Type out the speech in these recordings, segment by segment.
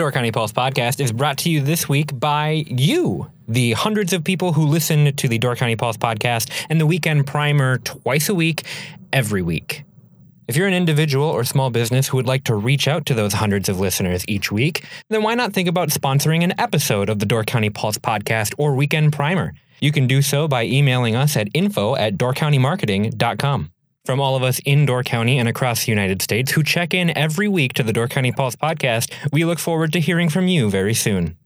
Door County Pulse podcast is brought to you this week by you, the hundreds of people who listen to the Door County Pulse podcast and the weekend primer twice a week, every week. If you're an individual or small business who would like to reach out to those hundreds of listeners each week, then why not think about sponsoring an episode of the Door County Pulse podcast or weekend primer? You can do so by emailing us at info at doorcountymarketing.com. From all of us in Door County and across the United States who check in every week to the Door County Pulse podcast, we look forward to hearing from you very soon.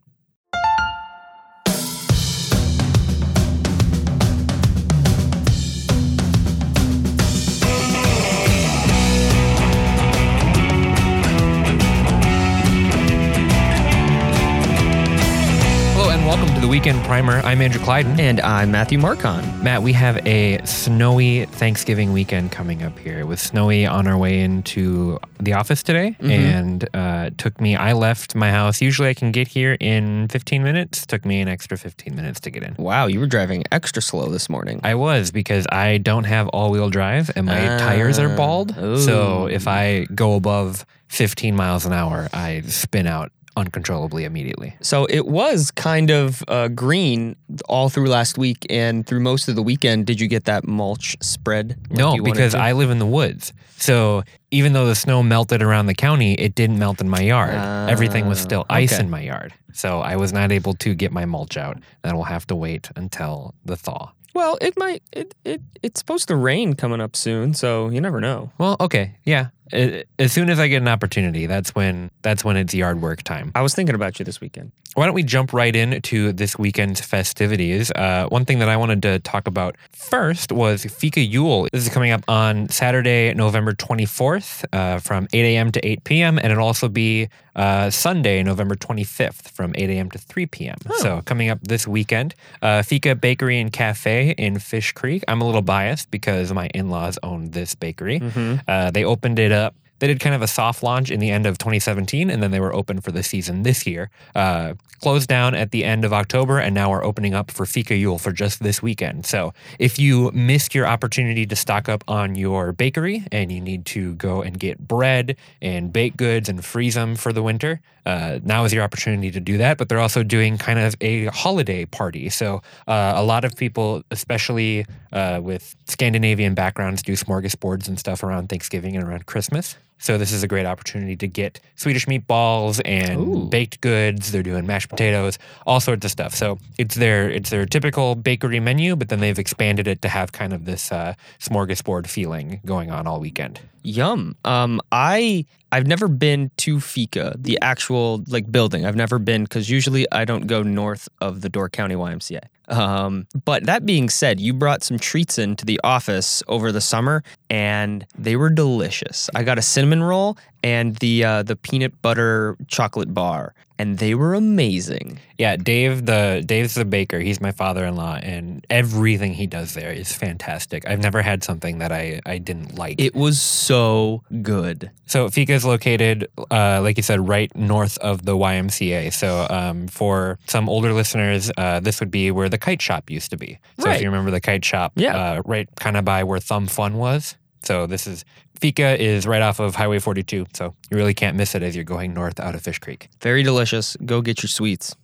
Weekend Primer. I'm Andrew Clyden. And I'm Matthew Marcon. Matt, we have a snowy Thanksgiving weekend coming up here. It was snowy on our way into the office today, and uh, took me. I left my house. Usually, I can get here in 15 minutes. Took me an extra 15 minutes to get in. Wow, you were driving extra slow this morning. I was because I don't have all-wheel drive, and my tires are bald. So if I go above 15 miles an hour, I spin out uncontrollably immediately. so it was kind of uh, green all through last week and through most of the weekend. Did you get that mulch spread? like No, because? I live in the woods. So even though the snow melted around the county, it didn't melt in my yard. Everything was still Ah, ice okay. in my yard. So I was not able to get my mulch out. That will have to wait until the thaw. Well, it might. It, it it's supposed to rain coming up soon, so you never know. Well, okay, yeah. As soon as I get an opportunity, that's when that's when it's yard work time. I was thinking about you this weekend. Why don't we jump right into this weekend's festivities? Uh, one thing that I wanted to talk about first was Fika Yule. This is coming up on Saturday, November 24th uh, from 8 a.m. to 8 p.m. And it'll also be uh, Sunday, November 25th from 8 a.m. to 3 p.m. So coming up this weekend, uh, Fika Bakery and Cafe in Fish Creek. I'm a little biased because my in-laws own this bakery. Uh, they opened it up they did kind of a soft launch in the end of 2017, and then they were open for the season this year. Uh, closed down at the end of October, and now we're opening up for Fika Yule for just this weekend. So if you missed your opportunity to stock up on your bakery and you need to go and get bread and baked goods and freeze them for the winter, uh, now is your opportunity to do that. But they're also doing kind of a holiday party. So uh, a lot of people, especially uh, with Scandinavian backgrounds, do smorgasbords and stuff around Thanksgiving and around Christmas. So this is a great opportunity to get Swedish meatballs and Ooh. baked goods. They're doing mashed potatoes, all sorts of stuff. So it's their it's their typical bakery menu, but then they've expanded it to have kind of this uh, smorgasbord feeling going on all weekend. Yum. Um, I I've never been to Fika, the actual like building. I've never been because usually I don't go north of the Door County YMCA. Um, but that being said, you brought some treats into the office over the summer, and they were delicious. I got a cinnamon roll and the uh, the peanut butter chocolate bar, and they were amazing. Yeah, Dave the Dave's the baker. He's my father-in-law, and everything he does there is fantastic. I've never had something that I I didn't like. It was so good. So Fika is located, uh, like you said, right north of the YMCA. So um, for some older listeners, uh, this would be where the kite shop used to be. So Right. if you remember the kite shop, Yeah. uh, right kind of by where Thumb Fun was. So this is Fika is right off of Highway 42. So you really can't miss it as you're going north out of Fish Creek. Very delicious. Go get your sweets.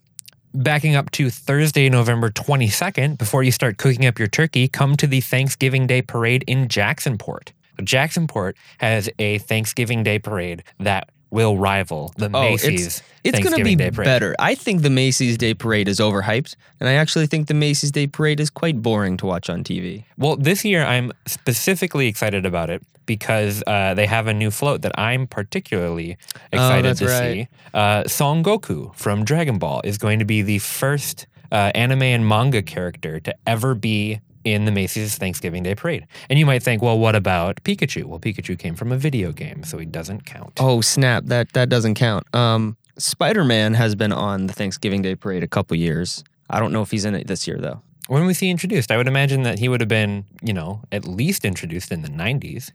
Backing up to Thursday, November 22nd, before you start cooking up your turkey, come to the Thanksgiving Day parade in Jacksonport. So Jacksonport has a Thanksgiving Day parade that will rival the Oh, it's- Macy's It's going to be better. I think the Macy's Day Parade is overhyped, and I actually think the Macy's Day Parade is quite boring to watch on TV. Well, this year I'm specifically excited about it because uh, they have a new float that I'm particularly excited Oh, to right. see. Uh, Son Goku from Dragon Ball is going to be the first uh, anime and manga character to ever be in the Macy's Thanksgiving Day Parade. And you might think, well, what about Pikachu? Well, Pikachu came from a video game, so he doesn't count. Oh snap! That that doesn't count. Um, Spider Man has been on the Thanksgiving Day Parade a couple years. I don't know if he's in it this year though. When was he introduced? I would imagine that he would have been, you know, at least introduced in the 90s.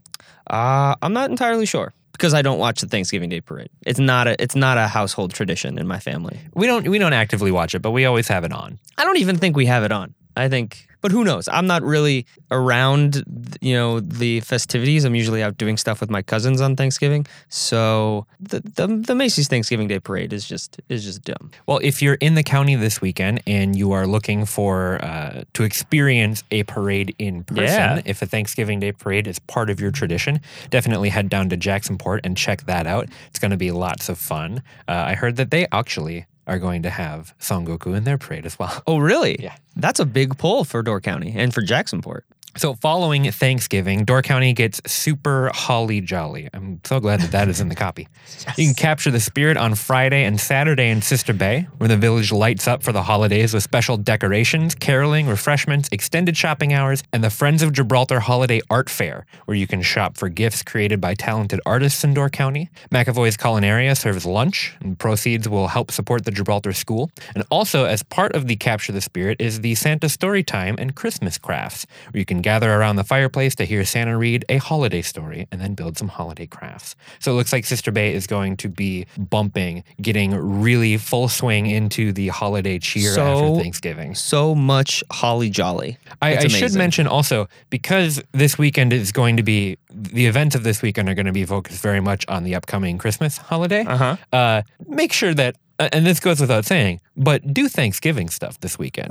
Uh, I'm not entirely sure because I don't watch the Thanksgiving Day Parade. It's not a it's not a household tradition in my family. We don't we don't actively watch it, but we always have it on. I don't even think we have it on. I think But who knows? I'm not really around, you know, the festivities. I'm usually out doing stuff with my cousins on Thanksgiving. So the the, the Macy's Thanksgiving Day Parade is just is just dumb. Well, if you're in the county this weekend and you are looking for uh, to experience a parade in person, Yeah. if a Thanksgiving Day parade is part of your tradition, definitely head down to Jacksonport and check that out. It's going to be lots of fun. Uh, I heard that they actually are going to have Son Goku in their parade as well. Oh, really? Yeah. That's a big pull for Door County and for Jacksonport. So, following Thanksgiving, Door County gets super holly jolly. I'm so glad that that is in the copy. You can capture the spirit on Friday and Saturday in Sister Bay, where the village lights up for the holidays with special decorations, caroling, refreshments, extended shopping hours, and the Friends of Gibraltar Holiday Art Fair, where you can shop for gifts created by talented artists in Door County. McAvoy's Culinaria serves lunch, and proceeds will help support the Gibraltar School. And also, as part of the Capture the Spirit, is the Santa Storytime and Christmas Crafts, where you can gather around the fireplace to hear Santa read a holiday story and then build some holiday crafts. So it looks like Sister Bay is going to be bumping, getting really full swing into the holiday cheer So- after Thanksgiving. So much holly jolly. I, I should mention also because this weekend is going to be the events of this weekend are going to be focused very much on the upcoming Christmas holiday. Uh huh. Uh, make sure that, and this goes without saying, but do Thanksgiving stuff this weekend.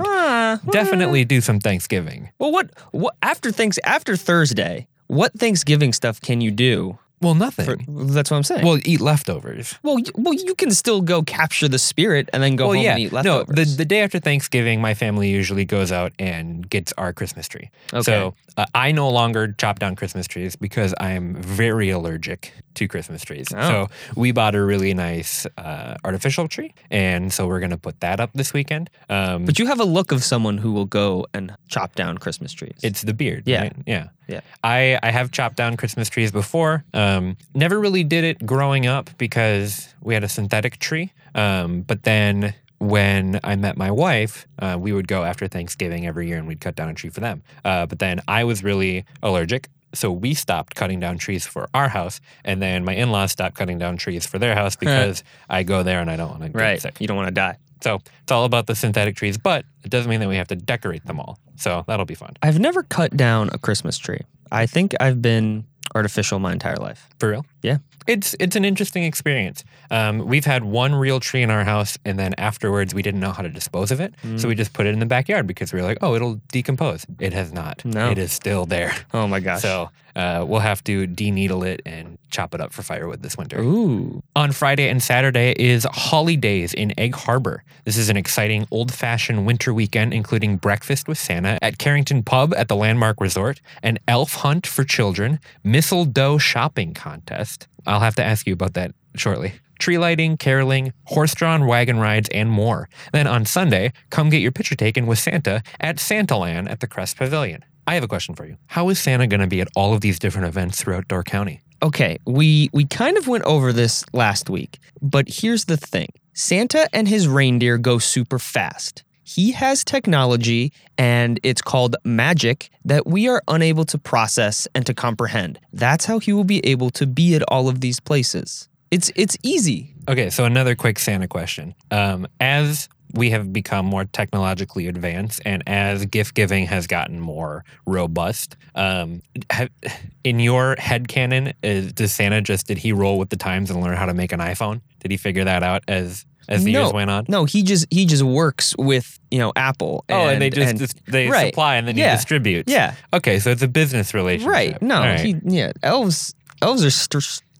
Definitely do some Thanksgiving. Well, what what after thanks after Thursday? What Thanksgiving stuff can you do? Well, nothing. For, that's what I'm saying. well, eat leftovers. well, you, well, you can still go capture the spirit and then go well, home yeah. and eat leftovers. no, the, the day after Thanksgiving, my family usually goes out and gets our Christmas tree. Okay. So uh, I no longer chop down Christmas trees because I am very allergic to Christmas trees. Oh. So we bought a really nice uh, artificial tree, and so we're gonna put that up this weekend. Um, but you have a look of someone who will go and chop down Christmas trees. it's the beard. Yeah. right? Yeah. Yeah. I, I have chopped down Christmas trees before. Um, never really did it growing up because we had a synthetic tree. Um, but then when I met my wife, uh, we would go after Thanksgiving every year and we'd cut down a tree for them. Uh, but then I was really allergic. So we stopped cutting down trees for our house. And then my in laws stopped cutting down trees for their house because I go there and I don't want to get right. sick. You don't want to die. So it's all about the synthetic trees, but it doesn't mean that we have to decorate them all. So that'll be fun. I've never cut down a Christmas tree. I think I've been artificial my entire life. For real? Yeah. It's it's an interesting experience. Um, we've had one real tree in our house, and then afterwards we didn't know how to dispose of it, so we just put it in the backyard because we were like, oh, it'll decompose. It has not. No. It is still there. Oh my gosh. So uh, we'll have to de-needle it and chop it up for firewood this winter. Ooh. On Friday and Saturday is Holly Days in Egg Harbor. This is an exciting old fashioned winter weekend, including breakfast with Santa at Carrington Pub at the Landmark Resort, an elf hunt for children, mistletoe shopping contest. I'll have to ask you about that shortly. Tree lighting, caroling, horse drawn wagon rides, and more. Then on Sunday, come get your picture taken with Santa at Santaland at the Crest Pavilion. I have a question for you. How is Santa going to be at all of these different events throughout Door County? Okay, we we kind of went over this last week, but here's the thing. Santa and his reindeer go super fast. He has technology and it's called magic that we are unable to process and to comprehend. That's how he will be able to be at all of these places. It's it's easy. Okay, so another quick Santa question. Um, as we have become more technologically advanced and as gift giving has gotten more robust, um, have, in your head canon, is, does Santa just, did he roll with the times and learn how to make an iPhone? Did he figure that out as, as the No. years went on? No, he just he just works with, you know, Apple. oh, and they just, and- dis- they right. supply and then Yeah. he distributes. Yeah. Okay, so it's a business relationship. Right. No, right. he yeah, elves elves are str-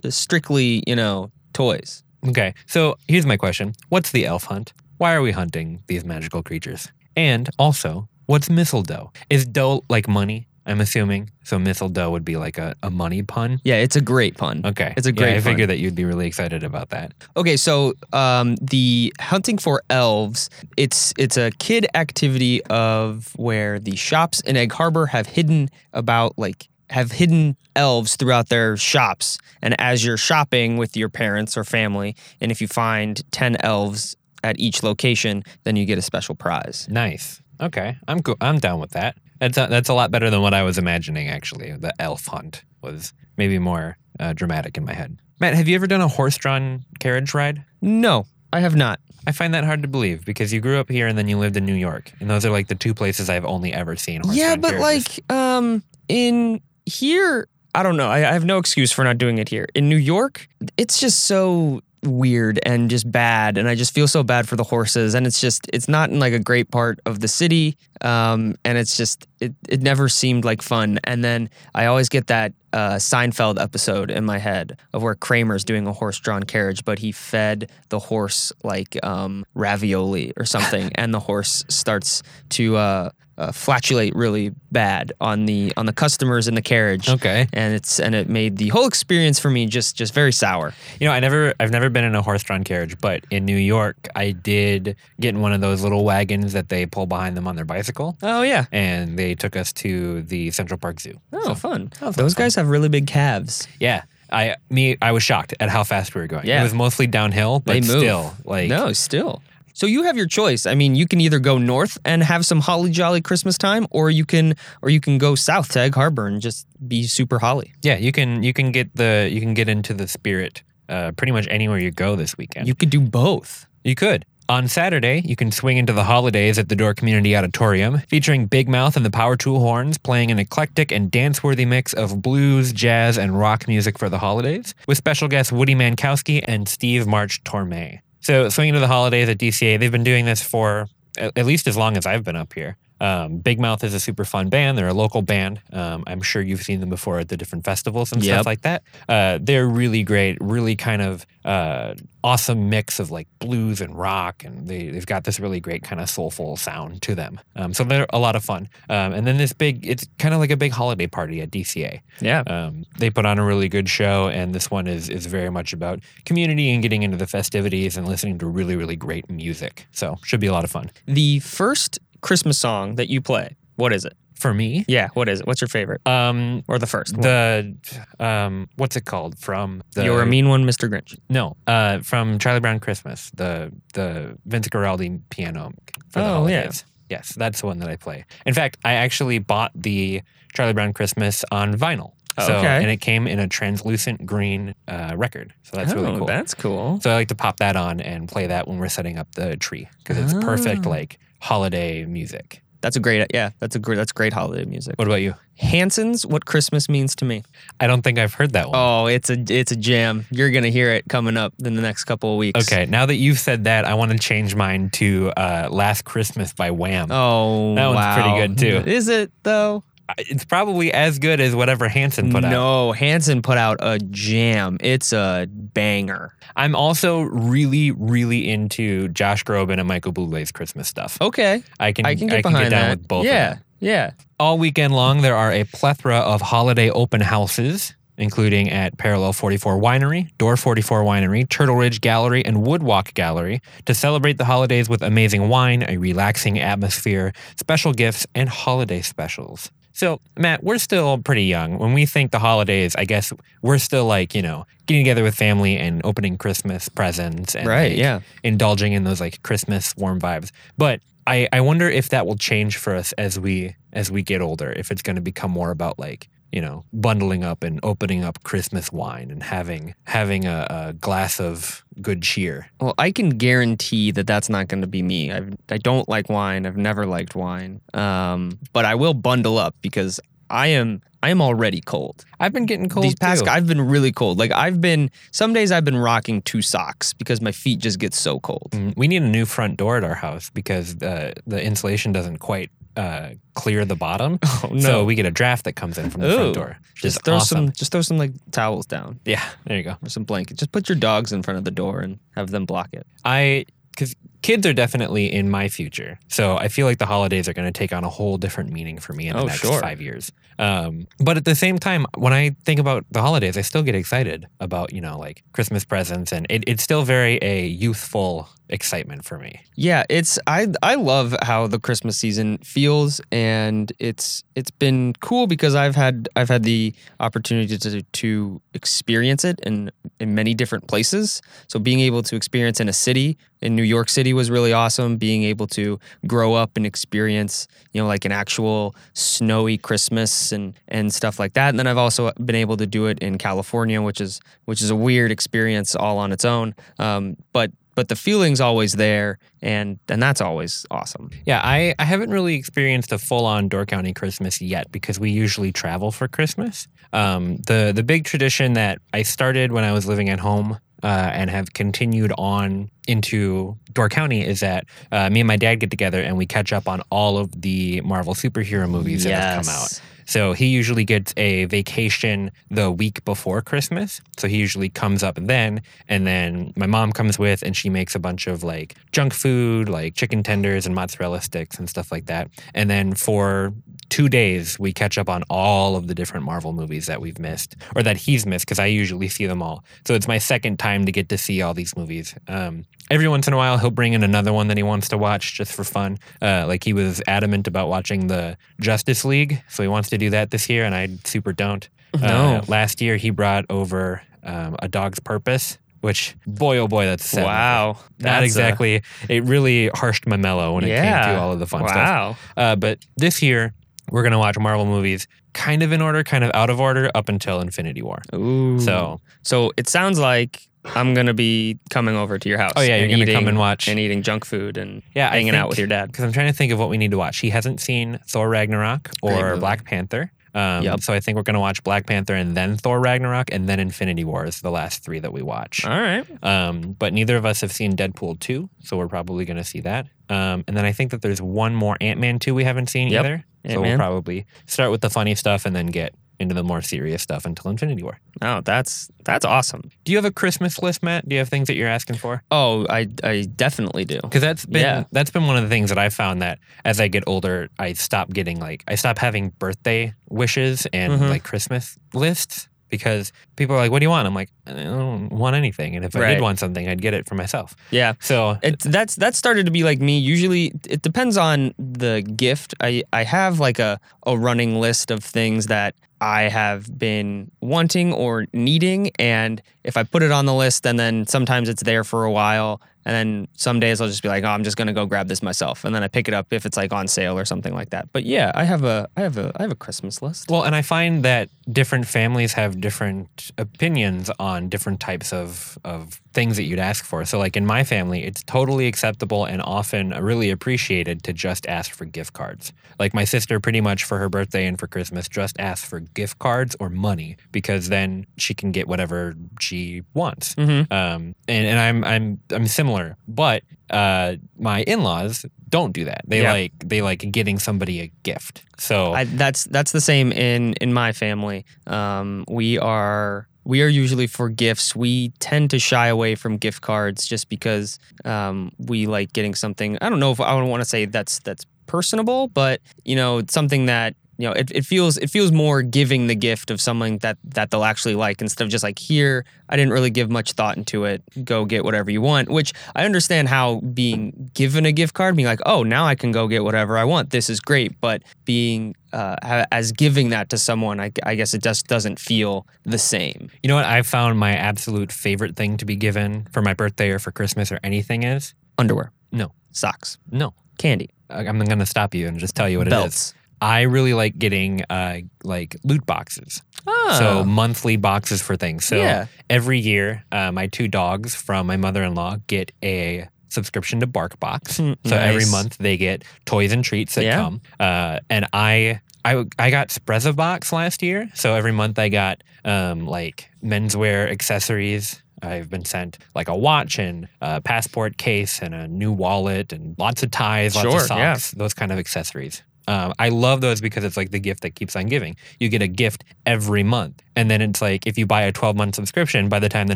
strictly, you know, toys. Okay, so here's my question What's the elf hunt? Why are we hunting these magical creatures? And also, what's mistletoe? Is dough like money? I'm assuming. So mistletoe would be like a, a money pun. Yeah, it's a great pun. Okay. It's a Yeah, great I pun. figured that you'd be really excited about that. Okay, so um, the hunting for elves, it's it's a kid activity of where the shops in Egg Harbor have hidden about like have hidden elves throughout their shops, and as you're shopping with your parents or family, and if you find ten elves at each location, then you get a special prize. Nice. Okay. I'm go- I'm down with that. That's a, that's a lot better than what I was imagining actually. The elf hunt was maybe more uh, dramatic in my head. Matt, have you ever done a horse-drawn carriage ride? No, I have not. I find that hard to believe because you grew up here and then you lived in New York, and those are like the two places I've only ever seen. yeah, but carriages. like um in here, I don't know. I, I have no excuse for not doing it here. In New York, it's just so weird and just bad and i just feel so bad for the horses and it's just it's not in like a great part of the city um and it's just it, it never seemed like fun and then i always get that uh, Seinfeld episode in my head of where Kramer's doing a horse-drawn carriage, but he fed the horse like um, ravioli or something, and the horse starts to uh, uh, flatulate really bad on the on the customers in the carriage. okay, And it's and it made the whole experience for me just just very sour. you know, I never, I've never been in a horse-drawn carriage, but in New York, I did get in one of those little wagons that they pull behind them on their bicycle, Oh yeah. and they took us to the Central Park Zoo. Oh, fun. was Those fun. guys have really big calves. Yeah. I me I was shocked at how fast we were going. Yeah. It was mostly downhill, but still like no, still. So you have your choice. I mean, you can either go north and have some holly jolly Christmas time, or you can, or you can go south to Egg Harbor and just be super holly. yeah, you can you can get the you can get into the spirit uh, pretty much anywhere you go this weekend. You could do both. You could. On Saturday, you can swing into the holidays at the Door Community Auditorium, featuring Big Mouth and the Power Tool Horns playing an eclectic and dance worthy mix of blues, jazz, and rock music for the holidays, with special guests Woody Mankowski and Steve March Torme. So, swinging to the holidays at DCA, they've been doing this for at least as long as I've been up here. Um, Big Mouth is a super fun band. They're a local band. Um, I'm sure you've seen them before at the different festivals and Yep. stuff like that. Uh, they're really great, really kind of uh, awesome mix of like blues and rock, and they, they've got this really great kind of soulful sound to them. Um, so they're a lot of fun. Um, and then this big, it's kind of like a big holiday party at DCA. Yeah. Um, they put on a really good show, and this one is is very much about community and getting into the festivities and listening to really really great music. So should be a lot of fun The first Christmas song that you play, what is it? for me. Yeah, what is it? What's your favorite? Um, Or the first? one? the um, what's it called from the You're a mean one, Mr. Grinch. no uh from Charlie Brown Christmas the the Vince Guaraldi piano for the Oh, yeah. Yes, that's the one that I play. In fact, I actually bought the Charlie Brown Christmas on vinyl. So, Okay. and it came in a translucent green uh, record. So that's oh, really cool. That's cool. So I like to pop that on and play that when we're setting up the tree because it's perfect Ah. like holiday music. That's a great. Yeah, that's a great. That's great holiday music. What about you? Hanson's "What Christmas Means to Me." I don't think I've heard that one. Oh, it's a it's a jam. You're gonna hear it coming up in the next couple of weeks. Okay, now that you've said that, I want to change mine to uh, "Last Christmas" by Wham. Oh, That one's pretty good, too. Is it though? It's probably as good as whatever Hanson put out. no, Hanson put out a jam. It's a banger. I'm also really, really into Josh Groban and Michael Bublé's Christmas stuff. Okay, I can I can get behind down that. with both. yeah, Of them. yeah. All weekend long, there are a plethora of holiday open houses, including at Parallel 44 Winery, Door 44 Winery, Turtle Ridge Gallery, and Woodwalk Gallery to celebrate the holidays with amazing wine, a relaxing atmosphere, special gifts, and holiday specials. So, Matt, we're still pretty young. When we think the holidays, I guess we're still like, you know, getting together with family and opening Christmas presents and Right, like, yeah. indulging in those like Christmas warm vibes. But I, I wonder if that will change for us as we as we get older. If it's going to become more about like you know bundling up and opening up Christmas wine and having having a, a glass of good cheer. Well, I can guarantee that that's not going to be me. I I don't like wine. I've never liked wine. Um, but I will bundle up because I am I am already cold. I've been getting cold These past too. I've been really cold. Like I've been some days I've been rocking two socks because my feet just get so cold. Mm, we need a new front door at our house because the the insulation doesn't quite uh, clear the bottom. Oh So we get a draft that comes in from the Ooh. front door. which just throw awesome. some just throw some like towels down Yeah, there you go. or some blankets. Just put your dogs in front of the door and have them block it. I because kids are definitely in my future, so I feel like the holidays are going to take on a whole different meaning for me in the Oh, next sure. five years. Um, but at the same time, when I think about the holidays, I still get excited about you know like Christmas presents, and it, it's still very a youthful excitement for me. Yeah, it's I I love how the Christmas season feels and it's it's been cool because I've had I've had the opportunity to to experience it in in many different places. So being able to experience in a city in New York City was really awesome. Being able to grow up and experience, you know, like an actual snowy Christmas and and stuff like that. And then I've also been able to do it in California, which is which is a weird experience all on its own. Um, but but the feeling's always there, and and that's always awesome. Yeah, I, I haven't really experienced a full on Door County Christmas yet because we usually travel for Christmas. Um, the the big tradition that I started when I was living at home uh, and have continued on into Door County is that uh, me and my dad get together and we catch up on all of the Marvel superhero movies that have come out. So he usually gets a vacation the week before Christmas. So he usually comes up then, and then my mom comes with, and she makes a bunch of like junk food, like chicken tenders and mozzarella sticks and stuff like that. And then for two days, we catch up on all of the different Marvel movies that we've missed or that he's missed because I usually see them all. So it's my second time to get to see all these movies. Um, every once in a while, he'll bring in another one that he wants to watch just for fun. Uh, like he was adamant about watching the Justice League, so he wants to do that this year, and I super don't. No. Uh, last year, he brought over um, A Dog's Purpose. Which boy oh boy that's a sad. Wow. not That's a- exactly it really harshed my mellow when it came to all of the fun stuff wow. uh, but this year, we're going to watch Marvel movies kind of in order, kind of out of order up until Infinity War. Ooh. So, So it sounds like I'm gonna be coming over to your house. oh yeah, you're going to come eating- and watch. and eating junk food and yeah, hanging out with your dad. Because I'm trying to think of what we need to watch. He hasn't seen Thor Ragnarok or. Black Panther. Um, Yep. So I think we're going to watch Black Panther and then Thor Ragnarok and then Infinity War is the last three that we watch. All right. Um, but neither of us have seen Deadpool 2, so we're probably going to see that. Um, and then I think that there's one more Ant Man 2 we haven't seen Yep. either. So we'll probably start with the funny stuff and then get into the more serious stuff until Infinity War. Oh, that's that's awesome. Do you have a Christmas list, Matt? Do you have things that you're asking for? Oh, I I definitely do. Because that's been Yeah. that's been one of the things that I found that as I get older, I stop getting like I stop having birthday wishes and Mhm. like Christmas lists because people are like, "What do you want?" I'm like, "I don't want anything." And if I did want something, I'd get it for myself. Yeah. So It, that's that started to be like me. Usually, it depends on the gift. I I have like a a running list of things that I have been wanting or needing, and if I put it on the list, and then sometimes it's there for a while, and then some days I'll just be like, oh, I'm just gonna go grab this myself, and then I pick it up if it's like on sale or something like that. But yeah, I have a I have a I have a Christmas list. Well, and I find that different families have different opinions on different types of, of things that you'd ask for. So, like in my family, it's totally acceptable and often really appreciated to just ask for gift cards. Like my sister, pretty much for her birthday and for Christmas, just asks for gift cards or money because then she can get whatever she wants. Mm-hmm. Um, and, and I'm I'm I'm similar, but uh, my in-laws don't do that. They Yeah. like they like getting somebody a gift. So I, that's that's the same in in my family. Um, we are we are usually for gifts. We tend to shy away from gift cards just because um, we like getting something. I don't know if I don't want to say that's that's personable, but you know, something that you know it, it feels it feels more giving the gift of something that that they'll actually like instead of just like here I didn't really give much thought into it. Go get whatever you want. Which I understand how being given a gift card, being like, oh, now I can go get whatever I want. This is great. But being uh, as giving that to someone, I, I guess it just doesn't feel the same. You know what I found my absolute favorite thing to be given for my birthday or for Christmas or anything is? Underwear, No. socks, No. candy, I'm going to stop you and just tell you what it is. I really like getting uh, like loot boxes. Ah, So monthly boxes for things. So yeah, every year, uh, my two dogs from my mother-in-law get a subscription to BarkBox. Hmm, So every month they get toys and treats that Yeah. come. Uh, and I, I, I got Sprezzabox last year. So every month I got um, like menswear accessories. I've been sent like a watch and a passport case and a new wallet and lots of ties, lots Sure, of yeah. socks, those kind of accessories. Um, I love those because it's like the gift that keeps on giving. You get a gift every month. And then it's like if you buy a 12 month subscription, by the time the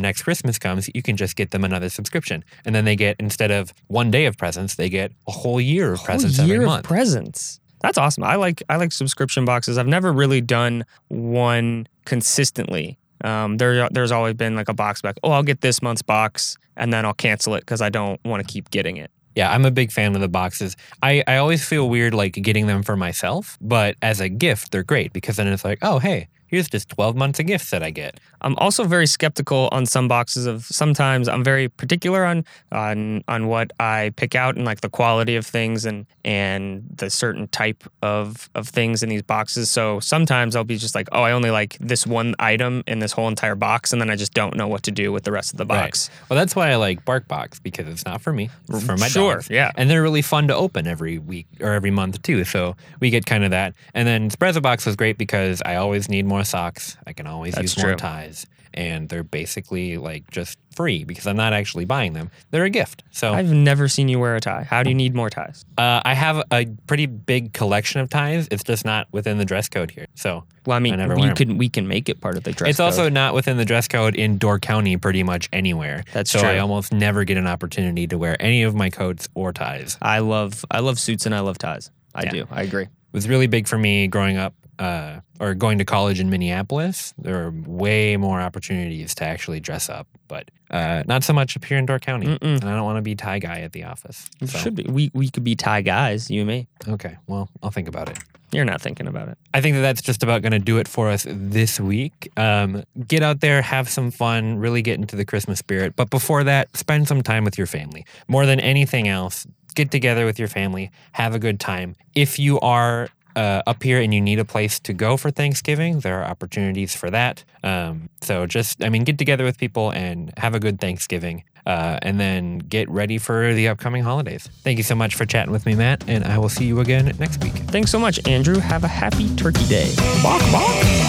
next Christmas comes, you can just get them another subscription. And then they get, instead of one day of presents, they get a whole year of Whole presents year every of month. presents. That's awesome. I like I like subscription boxes. I've never really done one consistently. Um, there there's always been like a box back. Oh, I'll get this month's box and then I'll cancel it because I don't want to keep getting it. Yeah, I'm a big fan of the boxes. I, I always feel weird like getting them for myself, but as a gift, they're great because then it's like, oh, hey, here's just 12 months of gifts that I get. I'm also very skeptical on some boxes of sometimes I'm very particular on on on what I pick out and like the quality of things and and the certain type of of things in these boxes. So sometimes I'll be just like, oh, I only like this one item in this whole entire box, and then I just don't know what to do with the rest of the box. Well, that's why I like BarkBox because it's not for me, it's for my Sure, dogs. yeah. And they're really fun to open every week or every month too. So we get kind of that. And then Sprezzabox was great because I always need more socks. I can always That's use more ties. And they're basically like just free because I'm not actually buying them. They're a gift. So I've never seen you wear a tie. How do you need more ties? uh, I have a pretty big collection of ties. It's just not within the dress code here. So Well, I mean, never we can we can make it part of the dress. it's code. also not within the dress code in Door County pretty much anywhere. That's so true. I almost never get an opportunity to wear any of my coats or ties. I love I love suits and I love ties. I Yeah. do. I agree. Was really big for me growing up uh, or going to college in Minneapolis. There are way more opportunities to actually dress up, but uh, not so much up here in Door County. Mm-mm. And I don't want to be tie guy at the office. So, should be. We we could be tie guys. You and me. okay, well, I'll think about it. You're not thinking about it. I think that that's just about going to do it for us this week. Um, get out there, have some fun, really get into the Christmas spirit. But before that, spend some time with your family. More than anything else, get together with your family, have a good time. If you are uh, up here and you need a place to go for Thanksgiving, there are opportunities for that. Um, so just, I mean, get together with people and have a good Thanksgiving. Uh, and then get ready for the upcoming holidays. Thank you so much for chatting with me, Matt, and I will see you again next week. Thanks so much, Andrew. Have a happy Turkey Day. Bok, bok.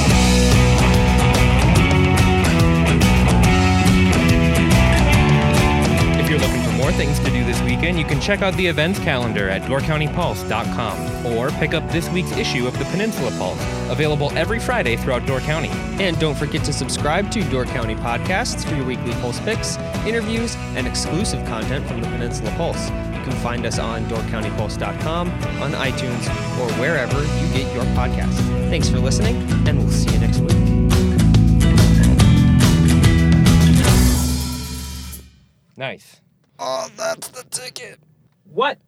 More things to do this weekend, you can check out the events calendar at doorcountypulse.com or pick up this week's issue of the Peninsula Pulse, available every Friday throughout Door County. And don't forget to subscribe to Door County Podcasts for your weekly Pulse picks, interviews, and exclusive content from the Peninsula Pulse. You can find us on doorcountypulse.com, on iTunes, or wherever you get your podcasts. Thanks for listening, and we'll see you next week. Nice. Oh, that's the ticket. What?